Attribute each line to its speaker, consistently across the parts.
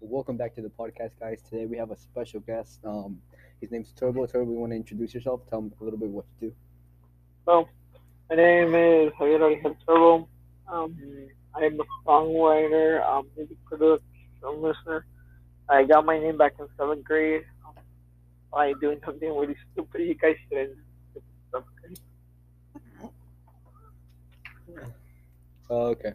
Speaker 1: welcome back to the podcast, guys. Today we have a special guest. Um, his name's Turbo. Turbo, you want to introduce yourself? Tell him a little bit what you do.
Speaker 2: Well, my name is Javier Alejandro Turbo. Um, I am a songwriter, um, music producer, film listener. I got my name back in seventh grade um, by doing something really stupid. You guys shouldn't do stupid okay?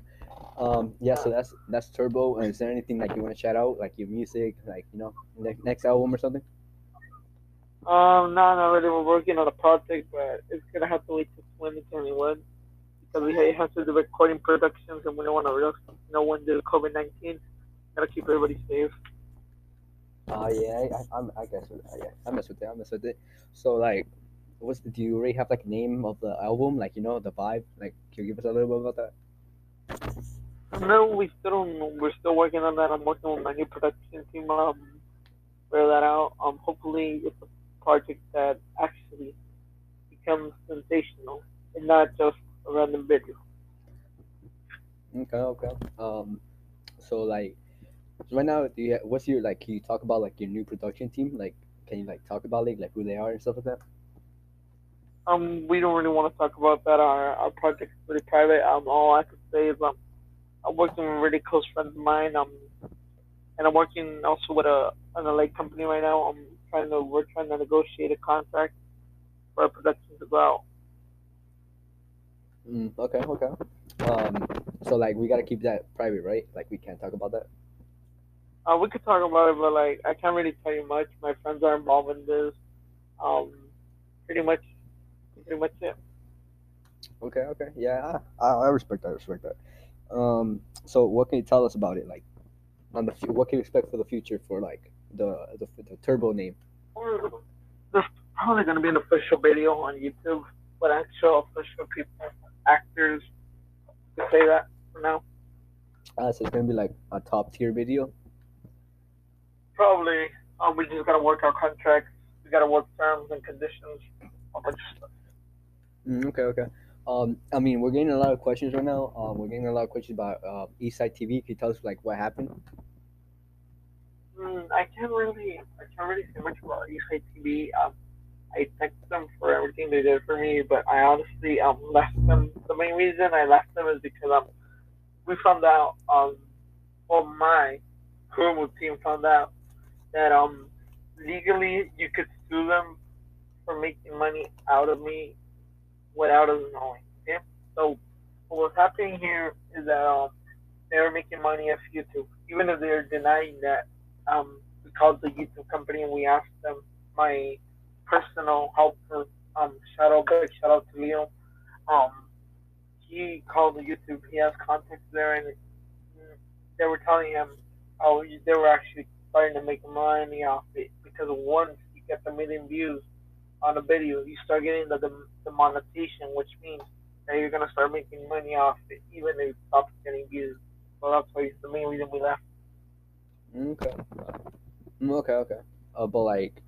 Speaker 1: Um, yeah. So that's that's Turbo. And is there anything like you want to shout out, like your music, like you know, ne- next album or something?
Speaker 2: Um, no, not really. We're working on a project, but it's gonna have to wait till 2021 because we have to do recording productions, and we don't want to risk no one to COVID 19. Gotta keep everybody safe.
Speaker 1: Oh yeah, I, I, I guess yeah, I mess with it. I mess with it. So like, what's do you already have like name of the album? Like you know the vibe. Like, can you give us a little bit about that?
Speaker 2: No, we still don't. We're still working on that. I'm working with my new production team. Um, figure that out. Um, hopefully it's a project that actually becomes sensational and not just a random video.
Speaker 1: Okay, okay. Um, so like, right now, do you what's your like? Can you talk about like your new production team? Like, can you like talk about it, like who they are and stuff like that?
Speaker 2: Um, we don't really want to talk about that. Our our project's pretty private. Um, all I can say is um, I'm working with a really close friends of mine. Um, and I'm working also with a an LA company right now. I'm trying to we're trying to negotiate a contract for our productions as well.
Speaker 1: Mm, okay, okay. Um, so like we gotta keep that private, right? Like we can't talk about that.
Speaker 2: Uh, we could talk about it, but like I can't really tell you much. My friends are involved in this. Um, pretty much, pretty much it.
Speaker 1: Okay, okay. Yeah, I, I I respect that. I respect that. Um, so what can you tell us about it? Like, on the what can you expect for the future for like the the, the Turbo name?
Speaker 2: There's probably gonna be an official video on YouTube, but actual official people, actors, to say that for now.
Speaker 1: Uh, so it's gonna be like a top tier video.
Speaker 2: Probably, um, we just gotta work our contracts. We gotta work terms and conditions. A bunch of stuff.
Speaker 1: Mm, okay, okay. Um, I mean, we're getting a lot of questions right now. Um, we're getting a lot of questions about uh, Eastside TV. Can you tell us like what happened?
Speaker 2: Mm, I can't really, I can't really say much about Eastside TV. Um, I thank them for everything they did for me, but I honestly um left them. The main reason I left them is because um we found out um well my Kurumu team found out that um legally you could sue them for making money out of me without us knowing. Okay, so what was happening here is that um they were making money off YouTube, even if they're denying that. Um, we called the YouTube company and we asked them my personal helper. Um, shout out, big shout out to Leo. Um, he called the YouTube. He has contacts there, and they were telling him, oh, they were actually starting to make money off it because once you get the million views on a video, you start getting the, the, the monetization, which means that you're gonna start making money off it, even if it stops getting views. So that's why it's the main reason we left.
Speaker 1: Okay. Okay, okay. Uh, but like,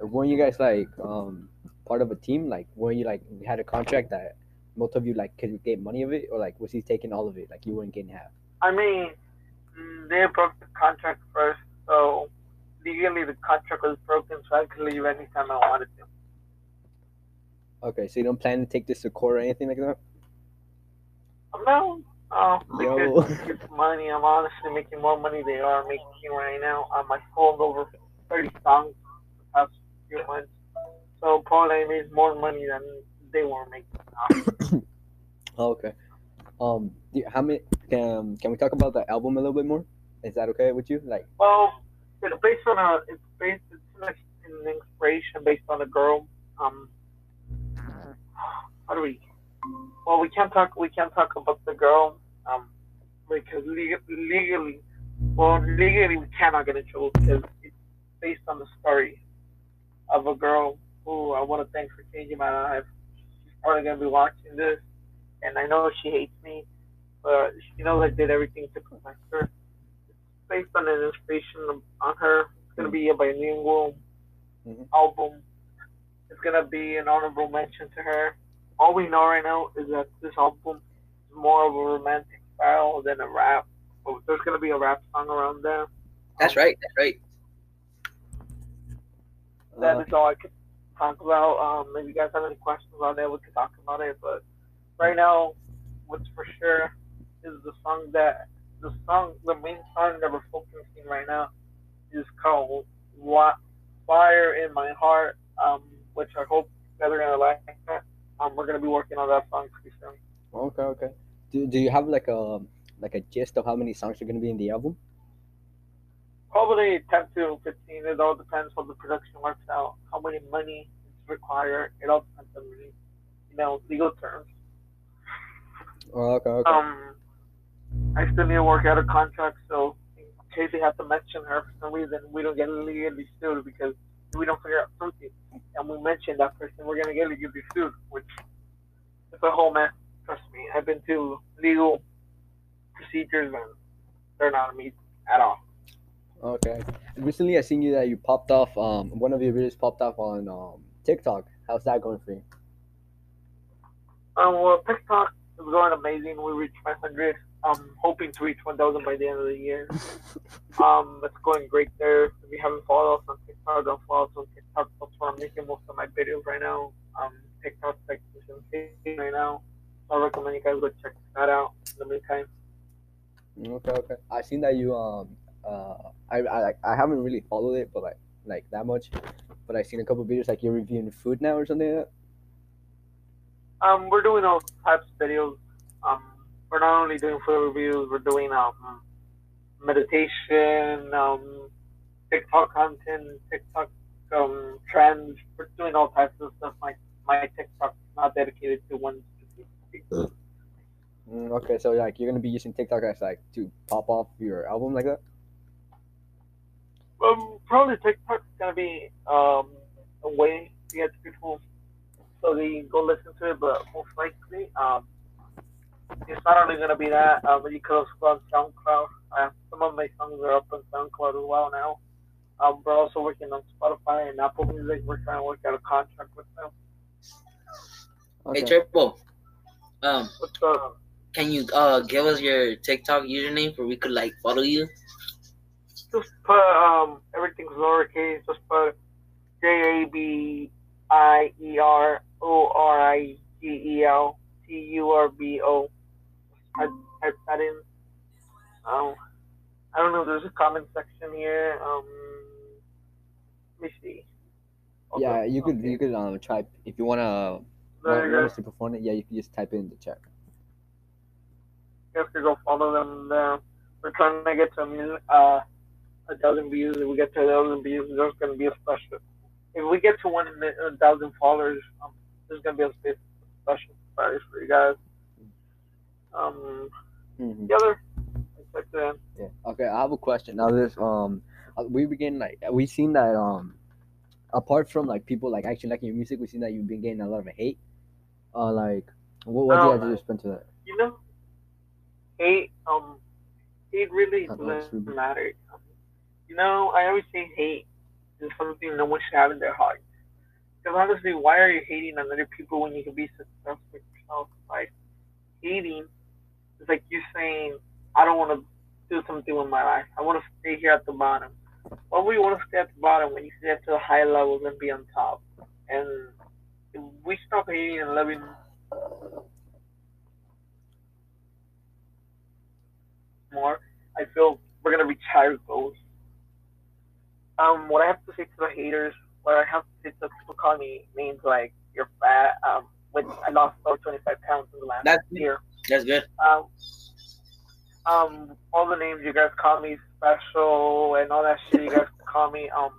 Speaker 1: weren't you guys like um part of a team? Like, weren't you like you had a contract that both of you like could get money of it, or like was he taking all of it? Like you weren't getting half.
Speaker 2: I mean, mm, they broke the contract first, so legally the contract was broken, so I could leave anytime I wanted to.
Speaker 1: Okay, so you don't plan to take this to court or anything like that?
Speaker 2: I'm not. Oh, because it's money. I'm honestly making more money than they are making right now. Um, I sold over 30 songs the past few months, so probably I made more money than they were making.
Speaker 1: Oh, okay. Um, how many? Can can we talk about the album a little bit more? Is that okay with you? Like,
Speaker 2: Well, it's based on a. It's based. It's an an inspiration based on a girl. Um, how do we? Well, we can't talk. We can't talk about the girl. Um, because leg- legally, well, legally we cannot get in trouble because it's based on the story of a girl who I want to thank for changing my life. She's probably gonna be watching this, and I know she hates me, but she knows I did everything to protect her based on an inspiration on her. It's gonna be a bilingual
Speaker 1: Mhm.
Speaker 2: album. It's gonna be an honorable mention to her. All we know right now is that this album is more of a romantic style than a rap. But there's gonna be a rap song around there.
Speaker 3: That's right. That's right.
Speaker 2: that
Speaker 1: Uh,
Speaker 2: is all I could talk about. Um, if you guys have any questions on it, we could talk about it. But right now, what's for sure is the song that the song, the main song that we're focusing right now is called "Wa- "Fire in My Heart," um, which I hope you guys are gonna like. Um, we're gonna be working on that song pretty soon.
Speaker 1: okay, okay. Do, do you have like a like a gist of how many songs are gonna be in the album?
Speaker 2: Probably 10 to 15. It all depends how the production works out, how many money is required. It all depends on the, you know, legal terms.
Speaker 1: Oh, okay, okay.
Speaker 2: Um, I still need to work out a contract, so in case they have to mention her for some reason, we don't get legally sued because we don't figure out something, and we mention that person, we're gonna get legally sued, which is a whole mess. Trust me, I've been to legal procedures and they're not me at all.
Speaker 1: Okay. Recently, I seen you that you popped off. Um, one of your videos popped off on um TikTok. How's that going for you?
Speaker 2: Um, well, TikTok is going amazing. We reached 500. I'm hoping to reach 1,000 by the end of the year. Um, it's going great there. If you haven't followed us on TikTok, don't follow us on TikTok. That's where I'm making most of my videos right now. Um, TikTok's like sensation right now. I recommend you guys go check that out in the meantime.
Speaker 1: Okay, okay. I seen that you um uh I I like I haven't really followed it, but like like that much. But I seen a couple videos like you're reviewing food now or something like that.
Speaker 2: Um, we're doing all types of videos. Um, we're not only doing food reviews, we're doing um meditation, um TikTok content, TikTok um trends. We're doing all types of stuff. My my TikTok is not dedicated to one specific.
Speaker 1: Mm, okay, so like you're gonna be using TikTok as like to pop off your album like that.
Speaker 2: Um, probably TikTok's gonna be um a way to get people so they go listen to it, but most likely um it's not only gonna be that. Um, you could also go on SoundCloud. Uh, some of my songs are up on SoundCloud as well now. Um, we're also working on Spotify and Apple Music. We're trying to work out a contract with them.
Speaker 1: Okay.
Speaker 3: Hey, Triple. Um,
Speaker 2: What's the
Speaker 3: can you uh give us your TikTok username where we could like follow you?
Speaker 2: just put um everything's lowercase. Just put J A B I E R O R I G E L T U R B O. Type type that in. Um, I don't know. There's a comment section here. Um, let me see. Okay,
Speaker 1: Yeah, you could
Speaker 2: okay.
Speaker 1: you could um try if you wanna
Speaker 2: There
Speaker 1: want
Speaker 2: go.
Speaker 1: to perform it. Yeah, you can just type it in the chat.
Speaker 2: You have to go follow them there. We're trying to get to a uh, a thousand views. If we get to a thousand views, there's going to be a special. If we get to one a thousand followers, um, there's going to be a spe- special surprise for you guys. Um,
Speaker 1: hmm
Speaker 2: the other, like the,
Speaker 1: Yeah. Okay, I have a question. Now this um uh, we begin like we seen that um apart from like people like actually liking your music, we've seen that you've been getting a lot of hate. Uh like what what do you have to respond to that?
Speaker 2: you know, hate, um, hate really doesn't matter. Um, you know, I always say hate is something no one should have in their heart. Because honestly, why are you hating on other people when you can be successful yourself? Like, hating is like you saying, I don't want to do something with my life. I want to stay here at the bottom. Why would you want to stay at the bottom when you can get to the high levels and be on top? And if we stop hating and loving more, I feel we're gonna reach higher goals. Um, what I have to say to the haters, what I have to say to people call me names like you're fat. Um, which I lost about 25 pounds in the last
Speaker 3: That's-
Speaker 2: year.
Speaker 3: That's good.
Speaker 2: Um, um, all the names you guys call me special and all that shit you guys call me. Um,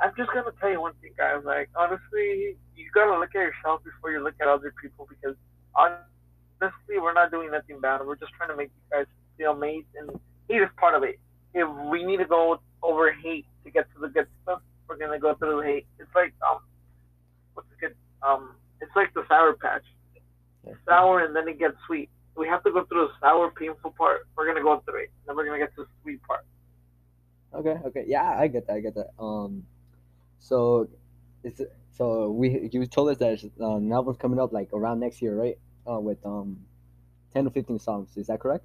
Speaker 2: I'm just gonna tell you one thing, guys. Like honestly, you gotta look at yourself before you look at other people because honestly, we're not doing nothing bad. We're just trying to make you guys feel made, and hate is part of it. If we need to go over hate to get to the good stuff, we're gonna go through the hate. It's like um, what's the good um, it's like the sour patch sour and then it gets sweet. We have to go through the sour, painful part. We're gonna go through it. Then we're gonna get to the sweet part.
Speaker 1: Okay, okay. Yeah, I get that. I get that. Um so it's so we you told us that uh, an album's coming up like around next year, right? Uh with um 10 to 15 songs. Is that correct?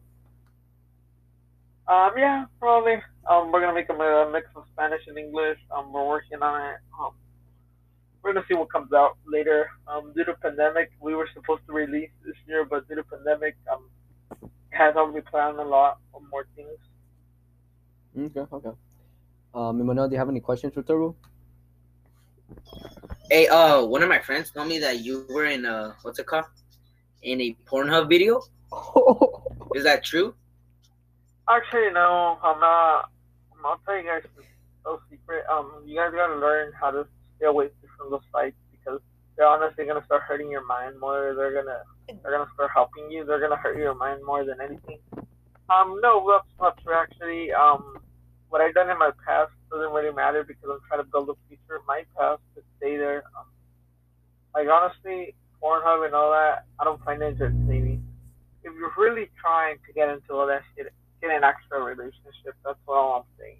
Speaker 2: Um, yeah, probably. Um, we're gonna make a, a mix of Spanish and English. Um, we're working on it. Um, we're gonna see what comes out later. Um, due to pandemic, we were supposed to release this year, but due to pandemic, um, it has already planned a lot of more things.
Speaker 1: Okay, okay. Um, Emmanuel, do you have any questions for Turbo?
Speaker 3: Hey, uh, one of my friends told me that you were in a what's it called? In a Pornhub video. Is that true?
Speaker 2: Actually, no, I'm not. I'll tell you guys no secret. Um, you guys gotta learn how to stay away from those sites because they're honestly gonna start hurting your mind more. They're gonna they're gonna start helping you. They're gonna hurt your mind more than anything. Um, no, that's not true. Actually, um, what I've done in my past doesn't really matter because I'm trying to build a future in my past to stay there. Um, like honestly, Pornhub and all that, I don't find it entertaining. If you're really trying to get into all that shit, get an extra relationship. That's all I'm saying.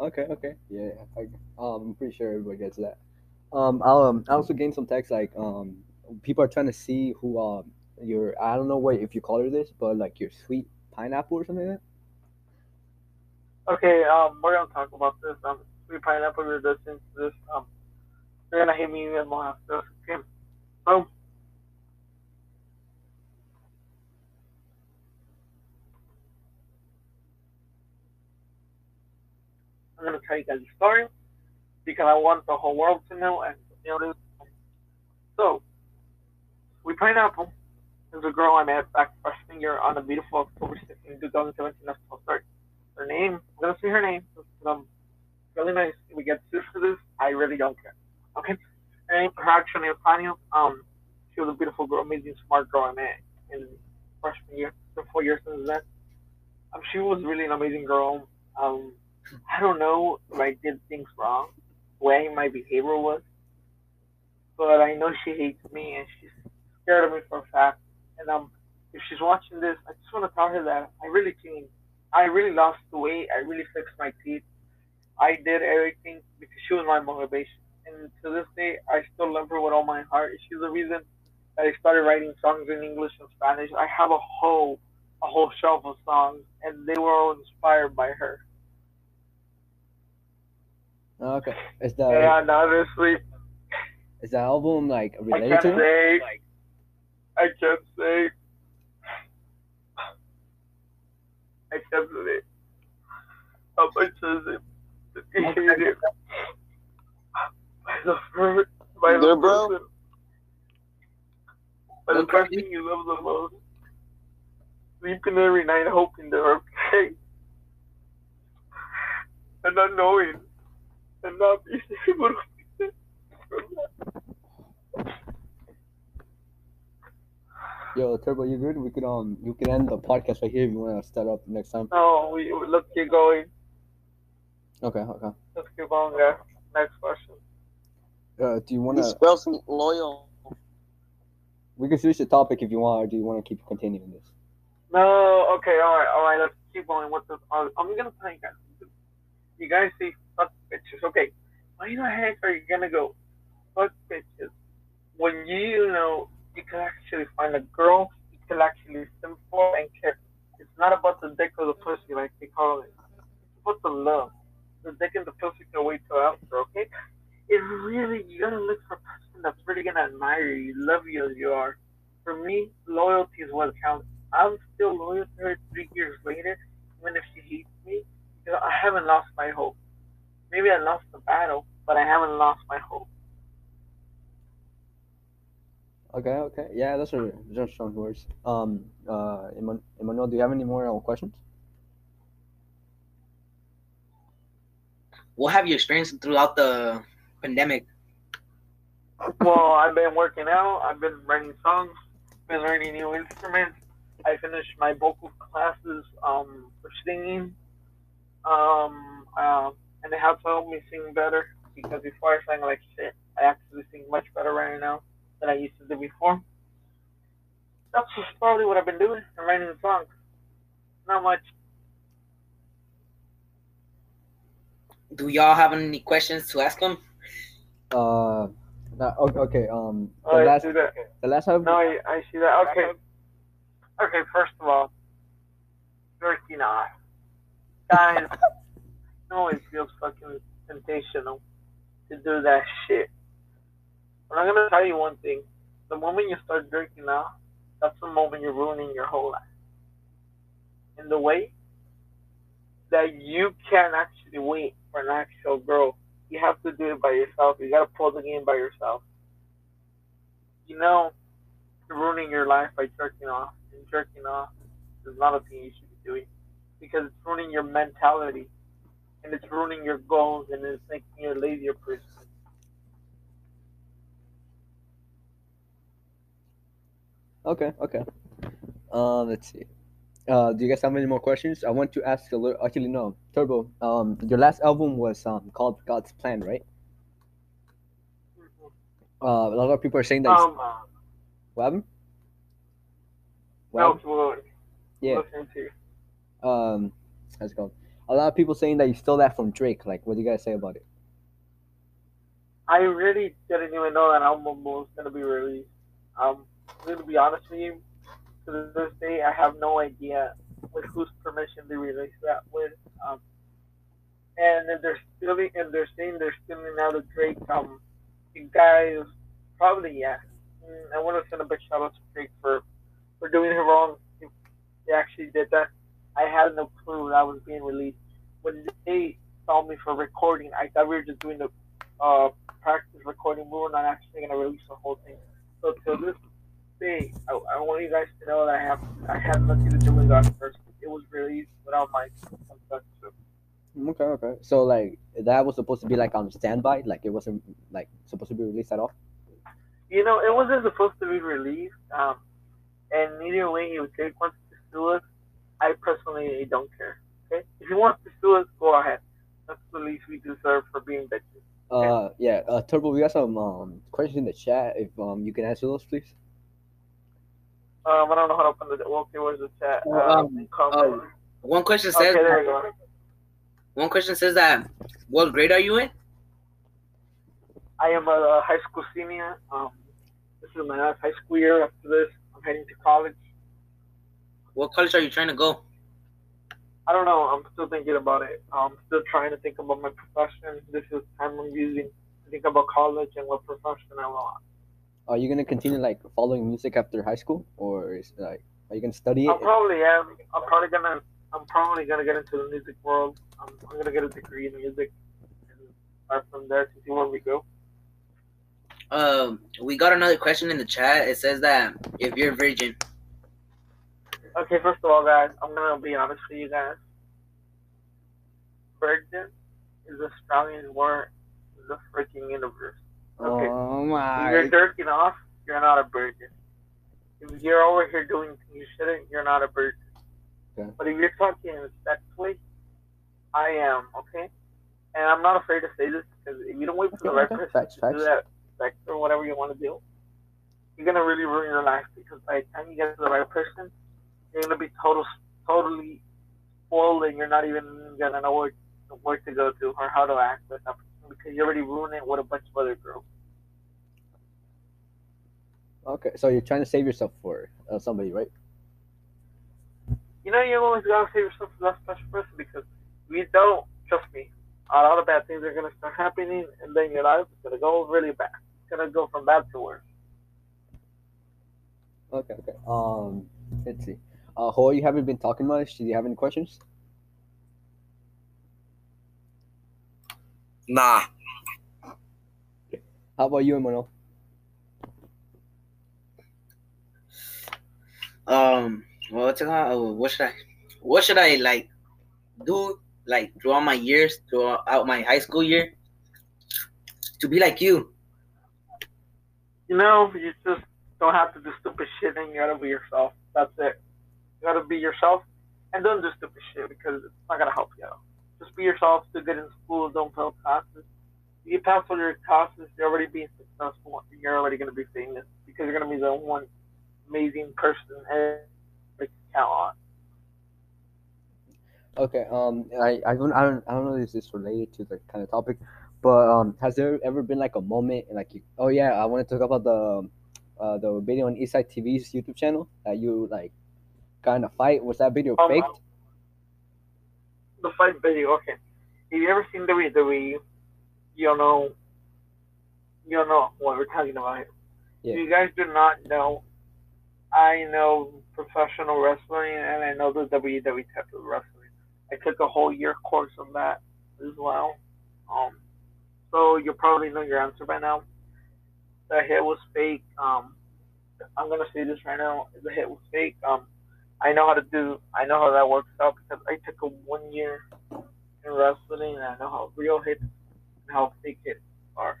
Speaker 1: Okay, okay, yeah, I, um, I'm pretty sure everybody gets that. Um, I'll, um, I also gained some text like um, people are trying to see who um your I don't know what if you call her this, but like your sweet pineapple or something like that.
Speaker 2: Okay, um, we're gonna talk about this. Um, sweet pineapple, to this. Um, you're gonna hit me even more after. Okay, so. I'm gonna tell you guys a story because I want the whole world to know and you know. So, we pineapple is a girl I met back freshman year on a beautiful October 16, 2017. That's so sorry. Her name, I'm gonna say her name. Um, really nice. If we get sued for this, I really don't care. Okay. Name, her actual name is Tanya. Um, she was a beautiful girl, amazing, smart girl I met in freshman year. Been four years since then. Um, she was really an amazing girl. Um, I don't know if I did things wrong, way my behavior was, but I know she hates me and she's scared of me for a fact. And um, if she's watching this, I just want to tell her that I really changed. I really lost the weight. I really fixed my teeth. I did everything because she was my motivation. And to this day, I still love her with all my heart. She's the reason that I started writing songs in English and Spanish. I have a whole, a whole shelf of songs, and they were all inspired by her.
Speaker 1: Okay, is the
Speaker 2: And honestly,
Speaker 1: is the album like related I
Speaker 2: can't
Speaker 1: to? it?
Speaker 2: say. I can't say. I can't say how much is it appreciated by the first, by the
Speaker 4: There, bro?
Speaker 2: person, by the person you love the most. Sleeping every night hoping they're okay, and not knowing, and not being able to.
Speaker 1: Yo, Turbo, you good? We could um, you can end the podcast right here if you want to start up next time.
Speaker 2: No, we let's keep going.
Speaker 1: Okay, okay.
Speaker 2: Let's keep going, guys. Next question.
Speaker 1: Uh, do you want to?
Speaker 4: spell some loyal.
Speaker 1: We can switch the topic if you want, or do you want to keep continuing this?
Speaker 2: No, okay, all right, all right. Let's keep going. What the? Uh, I'm gonna tell you guys. You guys say fuck bitches. Okay, why the heck are you gonna go fuck bitches when you know you can actually find a girl you can actually simp for and care? It's not about the dick or the pussy like they call it. It's about the love. The dick and the pussy can wait till after. Okay. It really you gotta look for a person that's really gonna admire you, love you as you are. For me, loyalty is what counts. I'm still loyal to her three years later, even if she hates me, You know, I haven't lost my hope. Maybe I lost the battle, but I haven't lost my hope.
Speaker 1: Okay, okay. Yeah, those are just strong words. Um, uh, Emmanuel, do you have any more uh, questions?
Speaker 3: What have you experienced throughout the pandemic?
Speaker 2: Well, I've been working out. I've been writing songs. Been learning new instruments. I finished my vocal classes um, for singing. Um, uh, and it helps help me sing better because before I sang like shit. I actually sing much better right now than I used to do before. That's just probably what I've been doing. I'm writing songs. Not much.
Speaker 3: Do y'all have any questions to ask them?
Speaker 1: Uh, that, okay, okay. Um, the
Speaker 2: Oh,
Speaker 1: last,
Speaker 2: see that.
Speaker 1: the last time.
Speaker 2: No, I, I see that. Okay. Okay, first of all, jerking off. Guys, Know feels fucking sensational to do that shit. But I'm gonna tell you one thing. The moment you start drinking now, that's the moment you're ruining your whole life. In the way that you can't actually wait for an actual girl. You have to do it by yourself. You gotta pull the game by yourself. You know, you're ruining your life by jerking off. And jerking off is not a thing you should be doing because it's ruining your mentality and it's ruining your goals and it's making you a lazier person.
Speaker 1: Okay, okay. Um, let's see. Uh, do you guys have any more questions? I want to ask a little. Actually, no. Turbo. Um, your last album was um called God's Plan, right? Uh, a lot of people are saying that.
Speaker 2: Um,
Speaker 1: what happened? What happened? Yeah.
Speaker 2: listening to you.
Speaker 1: Um, how's it going? A lot of people saying that you stole that from Drake. Like, what do you guys say about it?
Speaker 2: I really didn't even know that album was gonna be released. Um, I'm gonna be honest with you. To this day, I have no idea with whose permission they released that with. Um, and they're stealing, and they're saying they're stealing out of Drake. Um, you guys probably yeah. Mm, I want to send a big shout out to Drake for for doing it wrong. If they actually did that. I had no clue that was being released. When they saw me for recording, I thought we were just doing the uh, practice recording. We were not actually gonna release the whole thing. So to this day, I, I want you guys to know that I have I had nothing to do with that first. It was released without my consent.
Speaker 1: Okay, okay. So like that was supposed to be like on standby. Like it wasn't like supposed to be released at all.
Speaker 2: you know, it wasn't supposed to be released. Um, and either way, if Drake wants to sue us, I personally don't care. Okay, if you want to sue us, go ahead. That's the least we deserve for being bitches.
Speaker 1: Uh, yeah. Uh, Turbo, we got some um questions in the chat. If um you can answer those, please.
Speaker 2: Um, I don't know how to open the. Okay, where's the chat? Um,
Speaker 3: um,
Speaker 2: comment.
Speaker 3: One question
Speaker 2: okay,
Speaker 3: says.
Speaker 2: there you go.
Speaker 3: One question says that. What grade are you in?
Speaker 2: I am a high school senior. Um, this is my last high school year. After this, I'm heading to college.
Speaker 3: What college are you trying to go?
Speaker 2: I don't know. I'm still thinking about it. I'm still trying to think about my profession. This is time I'm using to think about college and what profession I want.
Speaker 1: Are you gonna continue like following music after high school, or is like are you gonna study
Speaker 2: I
Speaker 1: it?
Speaker 2: probably am. I'm probably gonna. I'm probably gonna get into the music world. I'm, I'm gonna get a degree in music and start from there to see where we go.
Speaker 3: Um, we got another question in the chat. It says that if you're a virgin,
Speaker 2: Okay, first of all, guys, I'm gonna be honest with you guys. Virgin is the strongest word in the freaking universe. Okay.
Speaker 1: Oh
Speaker 2: If
Speaker 1: my.
Speaker 2: you're jerking off, you're not a virgin. If you're over here doing things you shouldn't, you're not a virgin.
Speaker 1: Okay.
Speaker 2: But if you're talking in a sex way, I am, okay? And I'm not afraid to say this because if you don't wait for the
Speaker 1: Okay,
Speaker 2: right
Speaker 1: okay.
Speaker 2: person
Speaker 1: Facts,
Speaker 2: to
Speaker 1: facts.
Speaker 2: do that sex or whatever you want to do, you're gonna really ruin your life because by the time you get to the right person, you're gonna be total, totally spoiled and you're not even gonna know where, where to go to or how to act with person because you already ruined it with a bunch of other girls.
Speaker 1: Okay, so you're trying to save yourself for uh, somebody, right?
Speaker 2: you know, you always gotta save yourself for that special person because if you don't, trust me, a lot of bad things are gonna start happening, and then your life is gonna go really bad. It's gonna go from bad to worse.
Speaker 1: Okay, okay. Um, let's see. Uh, Ho, you haven't been talking much. Do you have any questions?
Speaker 4: Nah.
Speaker 1: How about you, Emmanuel?
Speaker 3: um, what's it called? Oh, what should I, what should I like do like throughout my years, throughout my high school year, to be like you?
Speaker 2: You know, you just don't have to do stupid shit, and you gotta be yourself. That's it. You gotta be yourself, and don't do stupid shit because it's not gonna help you out. Just be yourself. Do good in school. Don't fail classes. If you pass all your classes, you're already being successful. and You're already gonna be famous because you're gonna be the one amazing person everybody can count on.
Speaker 1: Okay. Um, I I don't I don't I don't know if this is related to the kind of topic, but um, has there ever been like a moment in like you? Oh yeah, I want to talk about the uh the video on Eastside TV's YouTube channel that you like kind of fight. Was that video
Speaker 2: Um,
Speaker 1: faked?
Speaker 2: the fight video. Okay, if you ever seen the WWE, you'll know. You'll know what we're talking about here.
Speaker 1: Yeah.
Speaker 2: If you guys do not know, I know professional wrestling and I know the WWE type of wrestling. I took a whole year course on that as well. Um, so you'll probably know your answer by now. The hit was fake. Um, I'm gonna say this right now. The hit was fake. Um, I know how to do. I know how that works out because I took a one year in wrestling and I know how real hits and how fake hits are.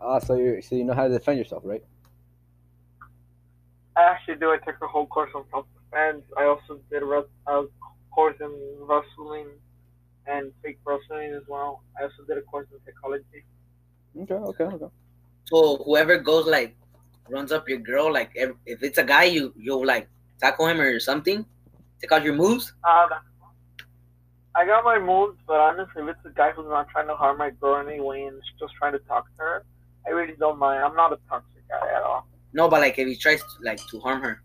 Speaker 1: Ah, so you so you know how to defend yourself, right?
Speaker 2: I actually do. I took a whole course on self defense. I also did a, res- a course in wrestling and fake wrestling as well. I also did a course in psychology.
Speaker 1: Okay, okay, okay.
Speaker 3: So whoever goes like runs up your girl, like if, if it's a guy, you you'll like tackle him or something. Take out your moves.
Speaker 2: Um, I got my moves, but honestly, if it's a guy who's not trying to harm my girl anyway and is just trying to talk to her, I really don't mind. I'm not a toxic guy at all.
Speaker 3: No, but like if he tries to, like to harm her.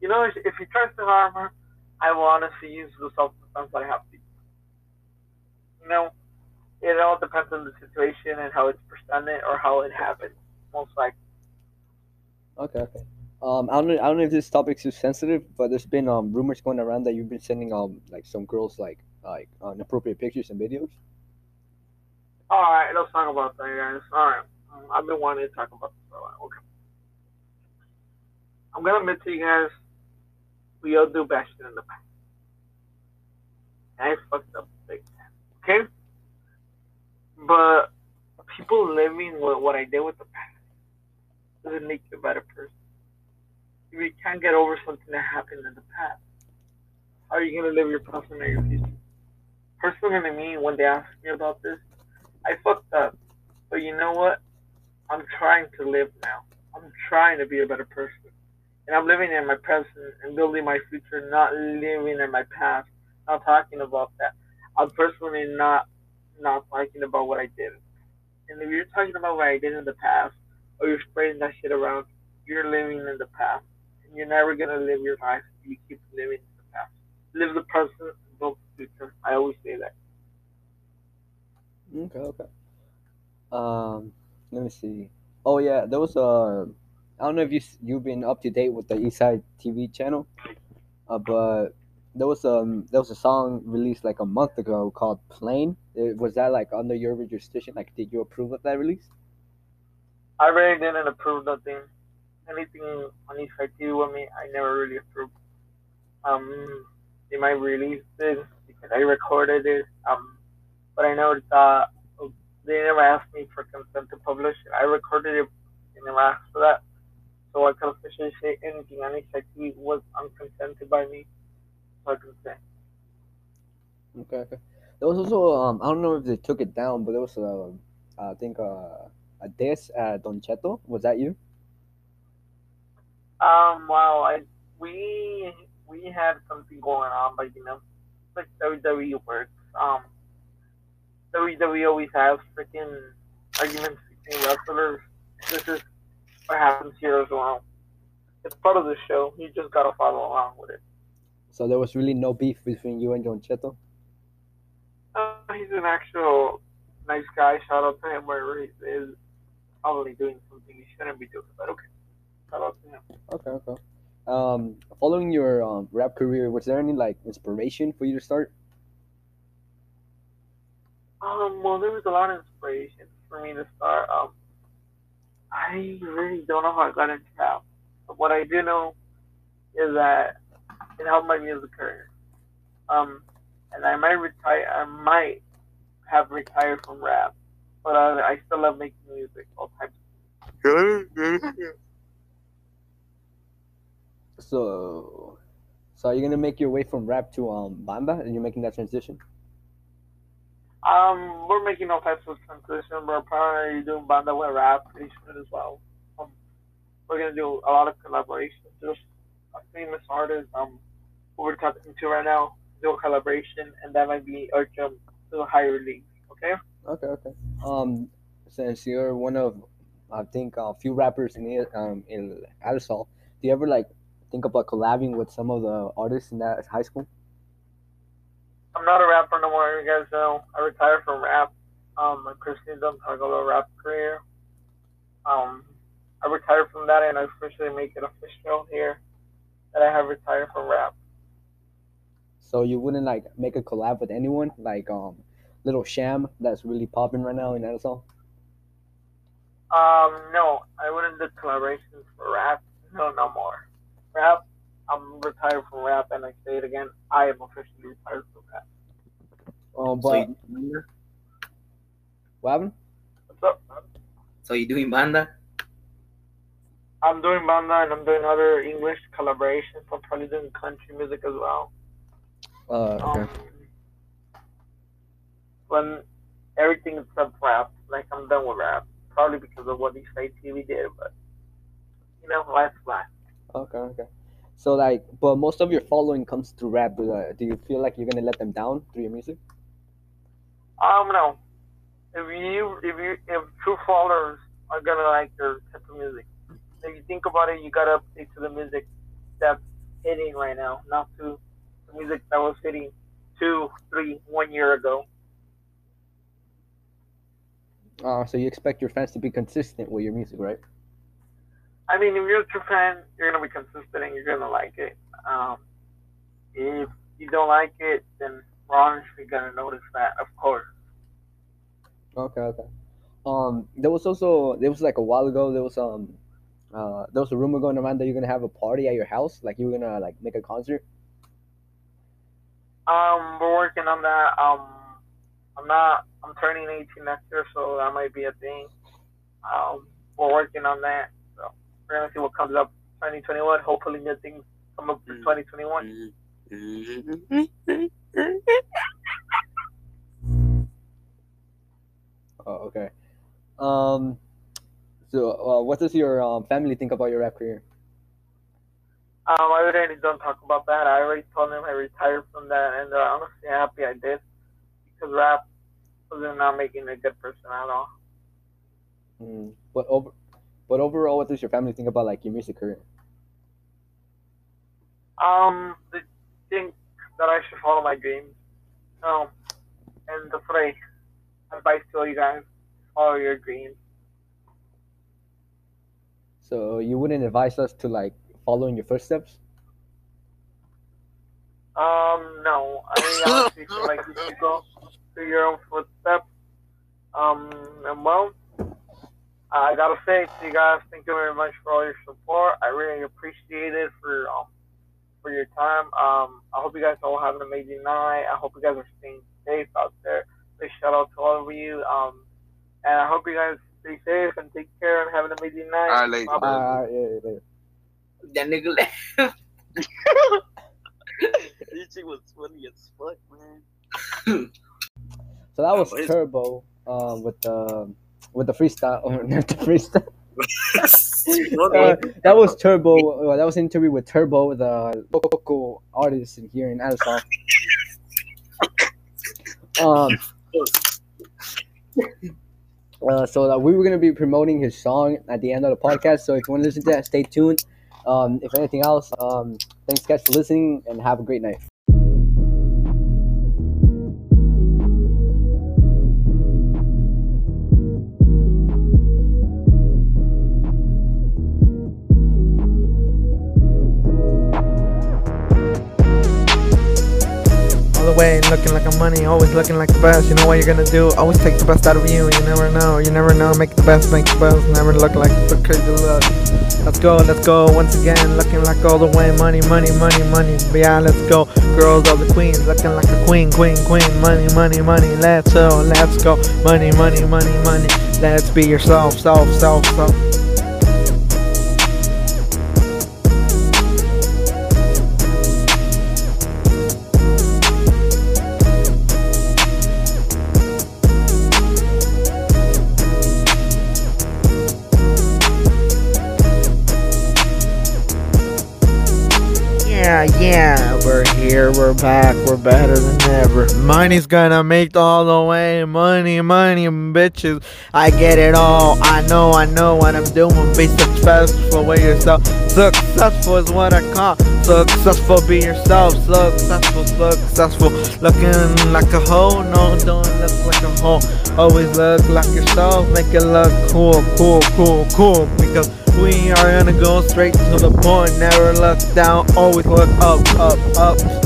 Speaker 2: You know, if, if he tries to harm her, I will honestly use the self defense that I have to. You know, it all depends on the situation and how it's presented or how it happens. Most likely.
Speaker 1: Okay, okay. Um, I don't know. I don't know if this topic's too sensitive, but there's been um rumors going around that you've been sending um like some girls like like uh, inappropriate pictures and videos.
Speaker 2: All right, let's talk about that, guys. All right, um, I've been wanting to talk about this for a while. Okay. I'm gonna admit to you guys, we all do bad shit in the past. I fucked up big time. Okay? But people living with what I did with the past doesn't make you a better person. If you can't get over something that happened in the past, how are you gonna live your present or your future? Personally, to me, when they ask me about this, I fucked up. But you know what? I'm trying to live now. I'm trying to be a better person. And I'm living in my present and building my future, not living in my past. Not talking about that. I'm personally not not talking about what I did. And if you're talking about what I did in the past, or you're spreading that shit around, you're living in the past. And you're never gonna live your life if you keep living in the past. Live the present build the future. I always say that.
Speaker 1: Okay, okay. Um, let me see. Oh yeah, there was a. I don't know if you you've been up to date with the Eastside TV channel, uh, but there was um there was a song released like a month ago called "Plane." It, was that like under your jurisdiction? Like, did you approve of that release?
Speaker 2: I really didn't approve nothing. Anything on East TV with me, I never really approved. Um, they might release it because I recorded it. Um, but I never thought they never asked me for consent to publish it. I recorded it and never asked for that. So I can officially say anything on East TV was unconsented by me. So I can say.
Speaker 1: Okay, okay. There was also um I don't know if they took it down, but there was i think uh, a diss at Don Cheto. Was that you?
Speaker 2: Um, well, I we we had something going on, but you know, like WWE works. Um, WWE always has freaking arguments between wrestlers. This is what happens here as well. It's part of the show. You just gotta follow along with it.
Speaker 1: So there was really no beef between you and Don Cheto.
Speaker 2: Uh, he's an actual nice guy. Shout out to him wherever he is. Probably doing something he shouldn't be doing, but okay. Shout out to him.
Speaker 1: Okay, okay. Um, following your um, rap career, was there any like inspiration for you to start?
Speaker 2: Um, well, there was a lot of inspiration for me to start. Um, I really don't know how I got into rap, but what I do know is that it helped my music career. Um, and I might retire. I might have retired from rap, but I, I still love making music all types.
Speaker 1: So, so are you gonna make your way from rap to um banda, and you're making that transition?
Speaker 2: Um, we're making all types of transition. We're probably doing banda with rap pretty soon as well. Um, we're gonna do a lot of collaborations. Just a famous artist um who we're talking to right now do a collaboration, and that might be our jump to the higher leagues. Okay.
Speaker 1: Okay, okay. Um, since you're one of, I think, a few rappers in um in Addison, do you ever like think about collabing with some of the artists in that high school?
Speaker 2: I'm not a rapper no more. You guys know I retired from rap. Um, I personally don't talk about rap career. Um, I retired from that and I officially make it official here that I have retired from rap.
Speaker 1: So you wouldn't like make a collab with anyone like um Little Sham that's really popping right now in NSL?
Speaker 2: Um, no, I wouldn't do collaborations for rap. No, no more. Rap, I'm retired from rap, and I say it again, I am officially retired from rap.
Speaker 1: Um,
Speaker 3: So
Speaker 1: but
Speaker 3: you,
Speaker 1: what happened?
Speaker 2: What's up?
Speaker 3: so you doing banda?
Speaker 2: I'm doing banda and I'm doing other English collaborations. I'm probably doing country music as well.
Speaker 1: Uh, okay.
Speaker 2: Um, when everything except rap, like I'm done with rap, probably because of what East Side TV did, but you know, life's life.
Speaker 1: Okay, okay. So like, but most of your following comes through rap. Do, uh, do you feel like you're gonna let them down through your music?
Speaker 2: Um, no. If you, if you, if true followers are gonna like your type of music, if you think about it, you gotta update to the music that's hitting right now, not to the music that was hitting two, three, one year ago.
Speaker 1: Uh, so you expect your fans to be consistent with your music, right?
Speaker 2: I mean, if you're a true fan, you're gonna be consistent and you're gonna like it. Um, if you don't like it, then we're honestly gonna notice that, of course.
Speaker 1: Okay, okay. Um, there was also there was like a while ago there was um, uh, there was a rumor going around that you're gonna have a party at your house, like you were gonna like make a concert.
Speaker 2: Um, we're working on that. Um, I'm not. I'm turning 18 next year, so that might be a thing. Um, we're working on that. So we're gonna see what comes up 2021. Hopefully, good things come up for
Speaker 3: Mm.
Speaker 2: 2021.
Speaker 1: Oh, okay. Um, so uh, what does your um, family think about your rap career?
Speaker 2: Um, I already don't talk about that. I already told them I retired from that, and they're honestly happy I did because rap was not making a good person at all.
Speaker 1: Mm. But over, but overall, what does your family think about like your music career?
Speaker 2: Um, they think that I should follow my dreams. Um, and that's what I advise to all you guys: follow your dreams.
Speaker 1: So you wouldn't advise us to like follow in your footsteps?
Speaker 2: Um, no, I honestly feel like you should go through your own footsteps. Um, and well, I gotta say to you guys, thank you very much for all your support. I really appreciate it for um for your time. Um, I hope you guys all have an amazing night. I hope you guys are staying safe out there. Big shout out to all of you. Um, and I hope you guys stay safe and take care and have an amazing night.
Speaker 4: All right, ladies.
Speaker 2: Bye-bye.
Speaker 1: Uh, yeah, yeah, yeah.
Speaker 3: That nigga left.
Speaker 4: This shit was funny as fuck, man.
Speaker 1: So that was Turbo uh, with the with the freestyle or not the freestyle. Uh, that was Turbo. Uh, that was an interview with Turbo, the local artist in here in Addison. Um. Uh, so that we were gonna be promoting his song at the end of the podcast. So if you want to listen to that, stay tuned. Um, if anything else, um, thanks guys for listening and have a great night.
Speaker 5: Looking like a money, always looking like the best. You know what you're gonna do? Always take the best out of you. You never know, you never know. Make the best, make the best. Never look like the crazy look. Let's go, let's go. Once again, looking like all the way money, money, money, money. But yeah, let's go. Girls of the queens, looking like a queen, queen, queen. Money, money, money. Let's go, let's go. Money, money, money, money. Let's be yourself, self, self, self. We're back, we're better than ever. Money's gonna make all the way, money, money, bitches. I get it all, I know, I know what I'm doing. Be successful with yourself. Successful is what I call successful. Be yourself, successful, successful. Looking like a hoe, no, don't look like a hoe. Always look like yourself, make it look cool, cool, cool, cool. Because we are gonna go straight to the point, never look down, always look up, up, up.